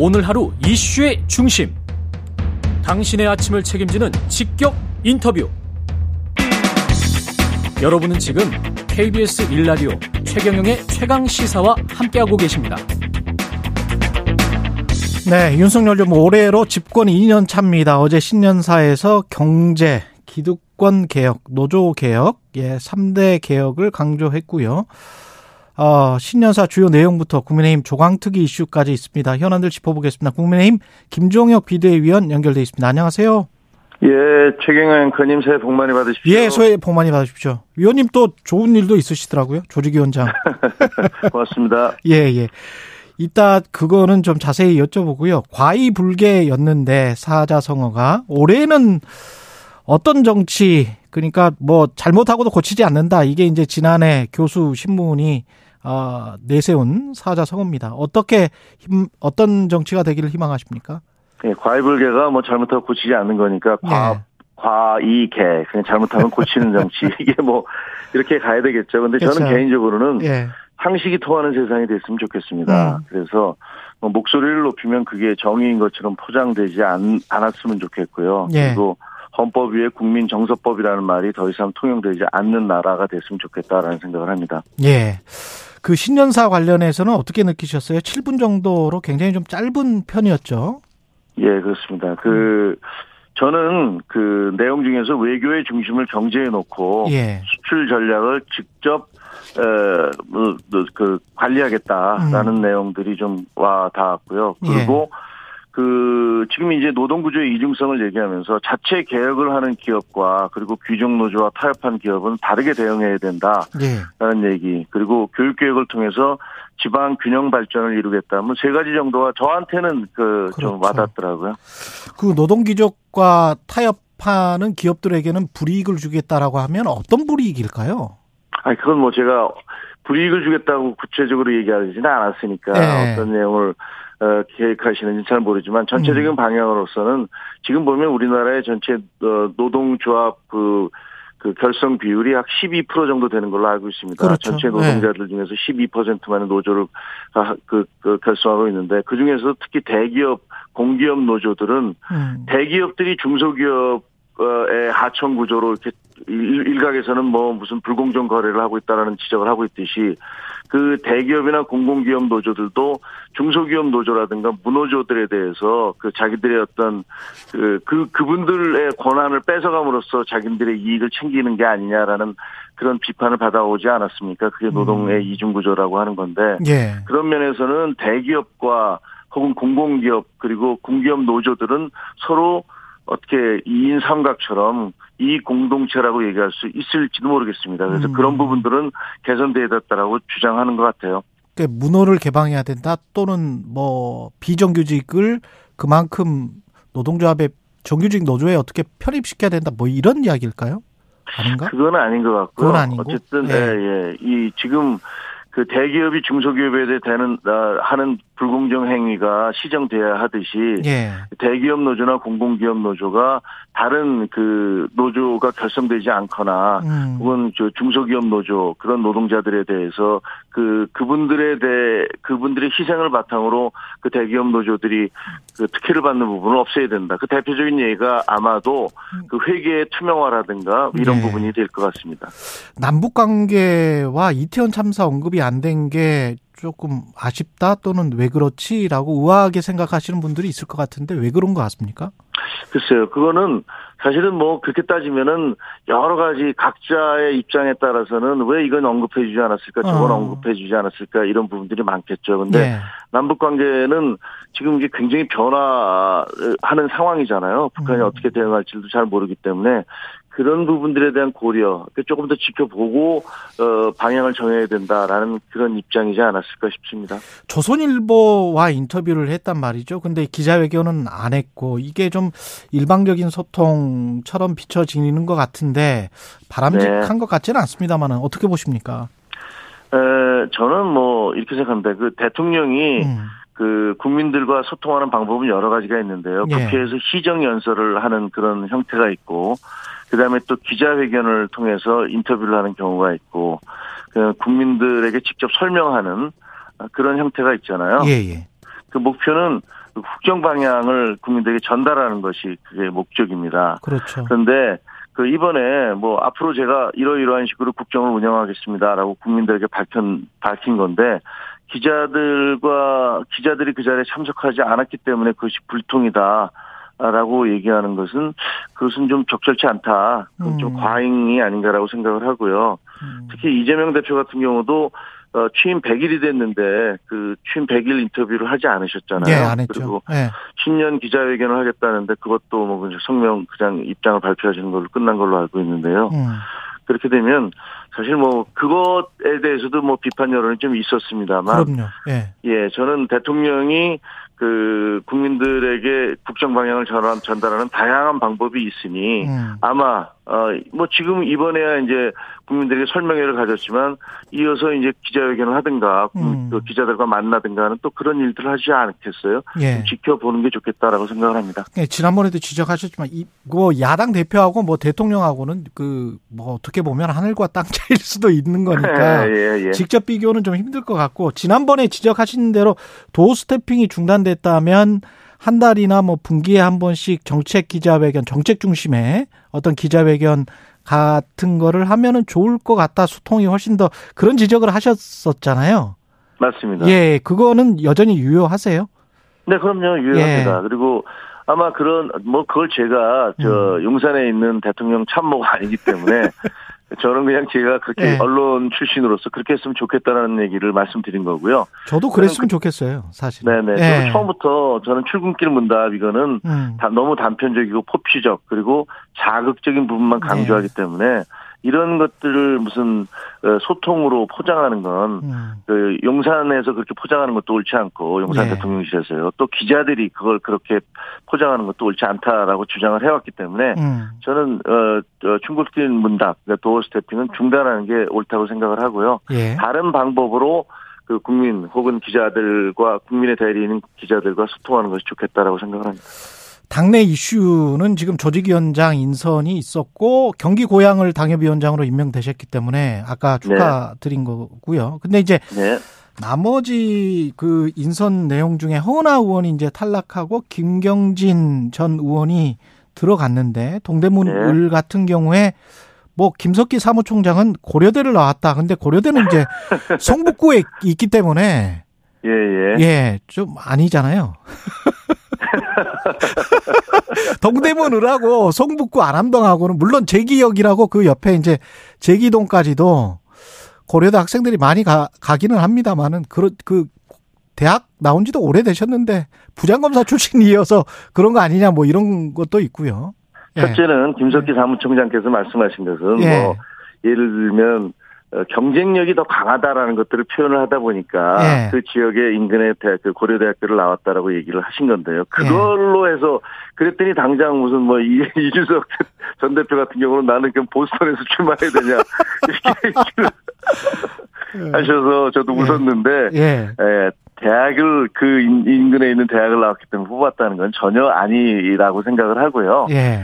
오늘 하루 이슈의 중심. 당신의 아침을 책임지는 직격 인터뷰. 여러분은 지금 KBS 1라디오 최경영의 최강 시사와 함께하고 계십니다. 네, 윤석열 좀 올해로 집권 2년 차입니다. 어제 신년사에서 경제, 기득권 개혁, 노조 개혁, 예, 3대 개혁을 강조했고요. 어, 신년사 주요 내용부터 국민의힘 조강특위 이슈까지 있습니다. 현안들 짚어보겠습니다. 국민의힘 김종혁 비대위원 연결돼 있습니다. 안녕하세요. 예, 최경영 앵커님 새해 복 많이 받으십시오. 예, 새해 복 많이 받으십시오. 위원님 또 좋은 일도 있으시더라고요. 조직위원장. 고맙습니다. 예, 예. 이따 그거는 좀 자세히 여쭤보고요. 과이불개였는데 사자성어가 올해는 어떤 정치 그러니까 뭐 잘못하고도 고치지 않는다. 이게 이제 지난해 교수 신문이 어, 내세운 사자성어입니다. 어떻게 힘, 어떤 정치가 되기를 희망하십니까? 예, 과이불개가 뭐 잘못하고 고치지 않는 거니까 과 예. 과이개 그냥 잘못하면 고치는 정치 이게 뭐 이렇게 가야 되겠죠. 근데 저는 그렇죠. 개인적으로는 예. 상식이 통하는 세상이 됐으면 좋겠습니다. 음. 그래서 뭐 목소리를 높이면 그게 정의인 것처럼 포장되지 않, 않았으면 좋겠고요. 예. 그리고 헌법 위에 국민 정서법이라는 말이 더 이상 통용되지 않는 나라가 됐으면 좋겠다라는 생각을 합니다. 예. 그 신년사 관련해서는 어떻게 느끼셨어요? 7분 정도로 굉장히 좀 짧은 편이었죠. 예, 그렇습니다. 그 저는 그 내용 중에서 외교의 중심을 경제에 놓고 예. 수출 전략을 직접 어그 관리하겠다라는 내용들이 좀 와 닿았고요. 그리고 그 지금 이제 노동 구조의 이중성을 얘기하면서 자체 개혁을 하는 기업과 그리고 규정 노조와 타협한 기업은 다르게 대응해야 된다라는 예. 얘기. 그리고 교육 개혁을 통해서 지방 균형 발전을 이루겠다. 뭐세 가지 정도가 저한테는 그좀 그렇죠. 와닿더라고요. 그 노동기족과 타협하는 기업들에게는 불이익을 주겠다라고 하면 어떤 불이익일까요? 아니 그건 뭐 제가 불이익을 주겠다고 구체적으로 얘기하지는 않았으니까 네. 어떤 내용을 어, 계획하시는지 잘 모르지만 전체적인 음. 방향으로서는 지금 보면 우리나라의 전체 어, 노동조합 그, 그 결성 비율이 약 12% 정도 되는 걸로 알고 있습니다. 그렇죠. 전체 노동자들 중에서 12%만의 노조를 아, 그, 그 결성하고 있는데 그 중에서 특히 대기업 공기업 노조들은 음. 대기업들이 중소기업 의 하청 구조로 이렇게 일- 일각에서는 뭐 무슨 불공정 거래를 하고 있다라는 지적을 하고 있듯이 그 대기업이나 공공기업 노조들도 중소기업 노조라든가 무노조들에 대해서 그 자기들의 어떤 그, 그 그분들의 권한을 뺏어감으로써 자기들의 이익을 챙기는 게 아니냐라는 그런 비판을 받아오지 않았습니까? 그게 노동의 이중 구조라고 하는 건데 예. 그런 면에서는 대기업과 혹은 공공기업 그리고 공기업 노조들은 서로 어떻게 이인 삼각처럼 이 공동체라고 얘기할 수 있을지도 모르겠습니다. 그래서 음. 그런 부분들은 개선돼야 됐다라고 주장하는 것 같아요. 그 문호를 개방해야 된다 또는 뭐 비정규직을 그만큼 노동조합의 정규직 노조에 어떻게 편입시켜야 된다 뭐 이런 이야기일까요? 아닌가? 그건 아닌 것 같고요. 어쨌든 예. 예, 예. 이 지금 그 대기업이 중소기업에 대해 되는 아, 하는 불공정 행위가 시정돼야 하듯이 예. 대기업 노조나 공공기업 노조가 다른 그 노조가 결성되지 않거나 음. 혹은 저 중소기업 노조 그런 노동자들에 대해서 그 그분들에 대해 그분들의 희생을 바탕으로 그 대기업 노조들이 그 특혜를 받는 부분을 없애야 된다. 그 대표적인 예가 아마도 그 회계의 투명화라든가 이런 네. 부분이 될 것 같습니다. 남북 관계와 이태원 참사 언급이 안 된 게 조금 아쉽다 또는 왜 그렇지라고 우아하게 생각하시는 분들이 있을 것 같은데 왜 그런 것 같습니까? 글쎄요, 그거는 사실은 뭐 그렇게 따지면은 여러 가지 각자의 입장에 따라서는 왜 이건 언급해 주지 않았을까, 저건 어. 언급해 주지 않았을까 이런 부분들이 많겠죠. 근데 예. 남북 관계는 지금 이게 굉장히 변화하는 상황이잖아요. 북한이 음. 어떻게 대응할지도 잘 모르기 때문에 그런 부분들에 대한 고려, 조금 더 지켜보고 어, 방향을 정해야 된다라는 그런 입장이지 않았을까 싶습니다. 조선일보와 인터뷰를 했단 말이죠. 근데 기자회견은 안 했고 이게 좀 일방적인 소통처럼 비춰지는 것 같은데 바람직한 네. 것 같지는 않습니다만은 어떻게 보십니까? 에, 저는 뭐 이렇게 생각합니다. 그 대통령이 음. 그 국민들과 소통하는 방법은 여러 가지가 있는데요. 예. 국회에서 시정 연설을 하는 그런 형태가 있고, 그다음에 또 기자회견을 통해서 인터뷰를 하는 경우가 있고, 그 국민들에게 직접 설명하는 그런 형태가 있잖아요. 예, 예. 그 목표는 그 국정 방향을 국민들에게 전달하는 것이 그게 목적입니다. 그렇죠. 그런데 그 이번에 뭐 앞으로 제가 이러이러한 식으로 국정을 운영하겠습니다라고 국민들에게 밝힌 밝힌 건데 기자들과 기자들이 그 자리에 참석하지 않았기 때문에 그것이 불통이다. 라고 얘기하는 것은 그것은 좀 적절치 않다. 그건 좀 음. 과잉이 아닌가라고 생각을 하고요. 음. 특히 이재명 대표 같은 경우도 어, 취임 100일이 됐는데 그 취임 100일 인터뷰를 하지 않으셨잖아요. 예, 안 했죠. 그리고 예. 신년 기자회견을 하겠다는데 그것도 뭐 그냥 성명 그냥 입장을 발표하시는 걸로 끝난 걸로 알고 있는데요. 음. 그렇게 되면 사실 뭐 그것에 대해서도 뭐 비판 여론이 좀 있었습니다만 그럼요. 예. 예, 저는 대통령이 그 국민들에게 국정 방향을 전달하는 다양한 방법이 있으니 음. 아마 어뭐 지금 이번에야 이제 국민들에게 설명회를 가졌지만 이어서 이제 기자회견을 하든가 음. 그 기자들과 만나든가 하는 또 그런 일들을 하지 않겠어요? 예. 좀 지켜보는 게 좋겠다라고 생각을 합니다. 예, 지난번에도 지적하셨지만 이뭐 야당 대표하고 뭐 대통령하고는 그 뭐 어떻게 보면 하늘과 땅 차이일 수도 있는 거니까 예, 예. 직접 비교는 좀 힘들 것 같고 지난번에 지적하신 대로 도어 스태핑이 중단 됐다면 한 달이나 뭐 분기에 한 번씩 정책 기자회견, 정책 중심의 어떤 기자회견 같은 거를 하면은 좋을 것 같다. 소통이 훨씬 더 그런 지적을 하셨었잖아요. 맞습니다. 예, 그거는 여전히 유효하세요? 네, 그럼요. 유효합니다. 예. 그리고 아마 그런 뭐 그걸 제가 저 음. 용산에 있는 대통령 참모가 아니기 때문에 저는 그냥 제가 그렇게 예. 언론 출신으로서 그렇게 했으면 좋겠다라는 얘기를 말씀드린 거고요. 저도 그랬으면 좋겠어요, 사실. 네네. 예. 저는 처음부터 저는 출근길 문답 이거는 음. 다 너무 단편적이고 포피적 그리고 자극적인 부분만 네. 강조하기 때문에 이런 것들을 무슨 어, 소통으로 포장하는 건 음. 그 용산에서 그렇게 포장하는 것도 옳지 않고 용산 예. 대통령실에서요. 또 기자들이 그걸 그렇게 포장하는 것도 옳지 않다라고 주장을 해왔기 때문에 음. 저는 어, 어 중국길 문답, 그러니까 도어 스태핑은 중단하는 게 옳다고 생각을 하고요. 예. 다른 방법으로 그 국민 혹은 기자들과 국민의 대리인 기자들과 소통하는 것이 좋겠다라고 생각을 합니다. 당내 이슈는 지금 조직위원장 인선이 있었고 경기 고양을 당협위원장으로 임명되셨기 때문에 아까 축하드린 거고요. 근데 이제 네, 나머지 그 인선 내용 중에 허은하 의원이 이제 탈락하고 김경진 전 의원이 들어갔는데 동대문 네. 을 같은 경우에 뭐 김석기 사무총장은 고려대를 나왔다. 근데 고려대는 이제 성북구에 있기 때문에 예, 예. 예, 좀 아니잖아요. 동대문을하고 성북구 안암동하고는 물론 제기역이라고 그 옆에 이제 제기동까지도 고려대 학생들이 많이 가, 가기는 합니다만은 그, 그 대학 나온 지도 오래되셨는데 부장검사 출신이어서 그런 거 아니냐 뭐 이런 것도 있고요. 예. 첫째는 김석기 사무총장께서 말씀하신 것은 예. 뭐 예를 들면 어, 경쟁력이 더 강하다라는 것들을 표현을 하다 보니까 예. 그 지역의 인근의 대학, 그 고려대학교를 나왔다라고 얘기를 하신 건데요. 그걸로 해서 그랬더니 당장 무슨 뭐 이, 이준석 전 대표 같은 경우는 나는 그냥 보스턴에서 출마해야 되냐 이렇게 하셔서 저도 예. 웃었는데 예. 예, 대학을 그 인- 인근에 있는 대학을 나왔기 때문에 뽑았다는 건 전혀 아니라고 생각을 하고요. 예.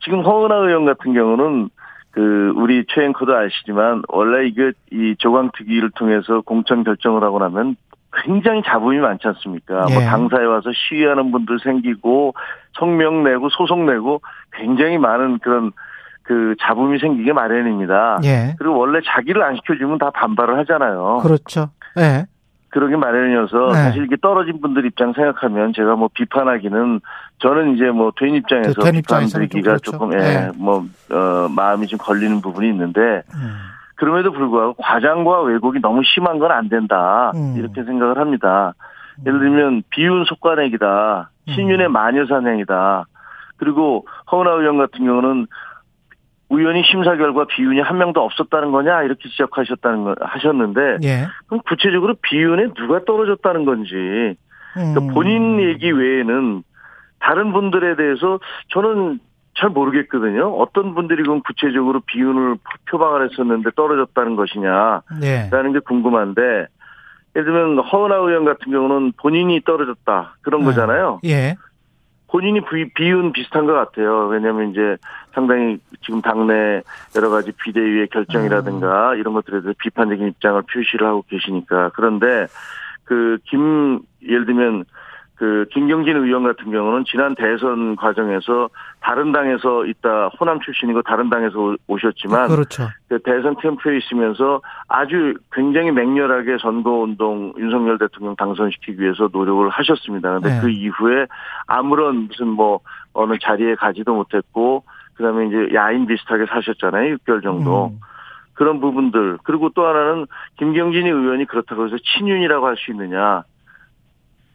지금 허은하 의원 같은 경우는 그 우리 최 앵커도 아시지만 원래 이게 이 조강특위를 통해서 공천 결정을 하고 나면 굉장히 잡음이 많지 않습니까? 예. 뭐 당사에 와서 시위하는 분들 생기고 성명 내고 소송 내고 굉장히 많은 그런 그 잡음이 생기게 마련입니다. 예. 그리고 원래 자기를 안 시켜주면 다 반발을 하잖아요. 그렇죠. 예. 그러기 마련이어서 네. 사실 이게 떨어진 분들 입장 생각하면 제가 뭐 비판하기는 저는 이제 뭐 된 입장에서 된 비판드리기가 좀 조금 그렇죠. 예, 네. 뭐 어, 마음이 좀 걸리는 부분이 있는데 음. 그럼에도 불구하고 과장과 왜곡이 너무 심한 건 안 된다 음. 이렇게 생각을 합니다. 예를 들면 비윤 속관액이다, 음. 신윤의 마녀사냥이다. 그리고 허은하 의원 같은 경우는 의원이 심사 결과 비윤이 한 명도 없었다는 거냐 이렇게 지적하셨다는 거 하셨는데 예. 그럼 구체적으로 비윤에 누가 떨어졌다는 건지 그러니까 음. 본인 얘기 외에는 다른 분들에 대해서 저는 잘 모르겠거든요. 어떤 분들이 그럼 구체적으로 비윤을 표방을 했었는데 떨어졌다는 것이냐라는 예. 게 궁금한데 예를 들면 허은하 의원 같은 경우는 본인이 떨어졌다 그런 네. 거잖아요. 예. 본인이 비, 비윤 비슷한 것 같아요. 왜냐하면 이제 상당히 지금 당내 여러 가지 비대위의 결정이라든가 음. 이런 것들에 대해서 비판적인 입장을 표시를 하고 계시니까 그런데 그 김 예를 들면 그 김경진 의원 같은 경우는 지난 대선 과정에서 다른 당에서 있다 호남 출신이고 다른 당에서 오셨지만 그렇죠. 그 대선 캠프에 있으면서 아주 굉장히 맹렬하게 선거 운동 윤석열 대통령 당선시키기 위해서 노력을 하셨습니다. 그런데 네. 그 이후에 아무런 무슨 뭐 어느 자리에 가지도 못했고 그다음에 이제 야인 비슷하게 사셨잖아요. 6개월 정도. 음. 그런 부분들 그리고 또 하나는 김경진이 의원이 그렇다고 해서 친윤이라고 할 수 있느냐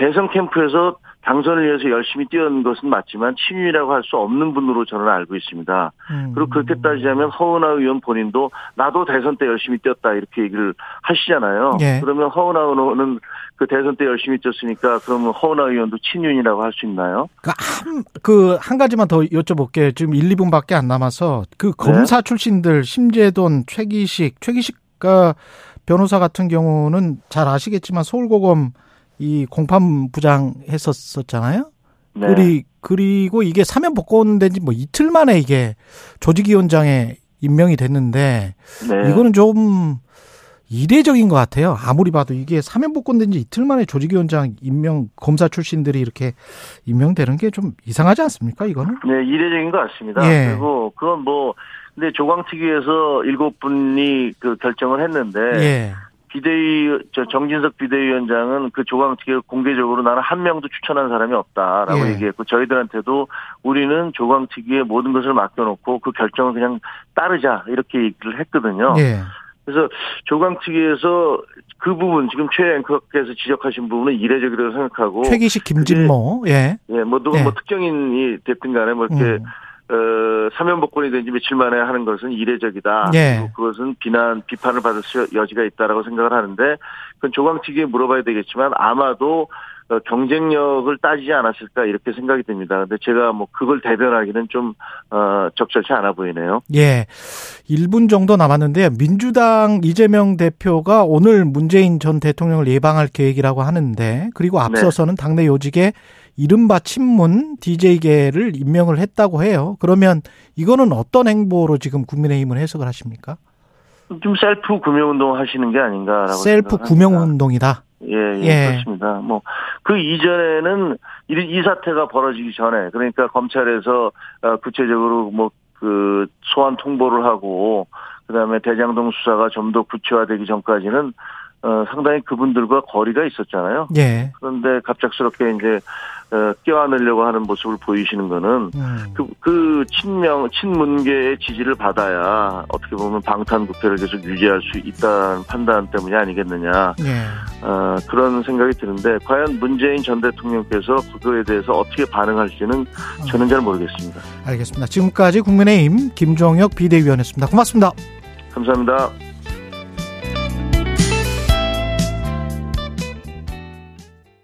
대선 캠프에서 당선을 위해서 열심히 뛰어든 것은 맞지만 친윤이라고 할 수 없는 분으로 저는 알고 있습니다. 음. 그리고 그렇게 따지자면 허은하 의원 본인도 나도 대선 때 열심히 뛰었다 이렇게 얘기를 하시잖아요. 예. 그러면 허은하 의원은 그 대선 때 열심히 뛰었으니까 그러면 허은하 의원도 친윤이라고 할 수 있나요? 그 한, 그, 한 가지만 더 여쭤볼게요. 지금 1, 2분밖에 안 남아서 그 네. 검사 출신들, 심재돈, 최기식, 최기식가 변호사 같은 경우는 잘 아시겠지만 서울고검 이 공판 부장 했었었잖아요. 네. 그리, 그리고 이게 사면 복권된 지 뭐 이틀 만에 이게 조직위원장에 임명이 됐는데 네. 이거는 좀 이례적인 것 같아요. 아무리 봐도 이게 사면 복권된 지 이틀 만에 조직위원장 임명 검사 출신들이 이렇게 임명되는 게 좀 이상하지 않습니까? 이거는? 네, 이례적인 것 같습니다. 예. 그리고 그건 뭐 근데 조광특위에서 일곱 분이 그 결정을 했는데 예. 비대위 저 정진석 비대위원장은 그 조광특위를 공개적으로 나는 한 명도 추천한 사람이 없다라고 예. 얘기했고 저희들한테도 우리는 조광특위에 모든 것을 맡겨놓고 그 결정을 그냥 따르자 이렇게 얘기를 했거든요. 예. 그래서 조광특위에서 그 부분 지금 최 앵커께서 지적하신 부분은 이례적이라고 생각하고 최기식 김진모. 예. 예, 뭐 누가 예. 뭐 특정인이 됐든 간에 뭐 이렇게 음. 어, 사면 복권이 된 지 며칠 만에 하는 것은 이례적이다. 예. 그것은 비난, 비판을 받을 수 여지가 있다라고 생각을 하는데, 그건 조광특위에 물어봐야 되겠지만, 아마도 어, 경쟁력을 따지지 않았을까 이렇게 생각이 듭니다. 근데 제가 뭐 그걸 대변하기는 좀, 어, 적절치 않아 보이네요. 예. 1분 정도 남았는데요. 민주당 이재명 대표가 오늘 문재인 전 대통령을 예방할 계획이라고 하는데, 그리고 앞서서는 당내 요직에 이른바 친문 DJ계를 임명을 했다고 해요. 그러면 이거는 어떤 행보로 지금 국민의힘은 해석을 하십니까? 좀 셀프 구명운동 하시는 게 아닌가라고. 셀프 생각합니다. 구명운동이다. 예, 예, 예. 그렇습니다. 뭐, 그 이전에는 이, 이 사태가 벌어지기 전에, 그러니까 검찰에서, 어, 구체적으로 뭐, 그, 소환 통보를 하고, 그 다음에 대장동 수사가 좀 더 구체화되기 전까지는, 어, 상당히 그분들과 거리가 있었잖아요. 예. 그런데 갑작스럽게 이제, 어, 껴안으려고 하는 모습을 보이시는 거는, 음. 그, 그 친명, 친문계의 지지를 받아야 어떻게 보면 방탄국회를 계속 유지할 수 있다는 판단 때문이 아니겠느냐. 예. 어, 그런 생각이 드는데 과연 문재인 전 대통령께서 그거에 대해서 어떻게 반응할지는 저는 잘 모르겠습니다. 알겠습니다. 지금까지 국민의힘 김종혁 비대위원이었습니다. 고맙습니다. 감사합니다.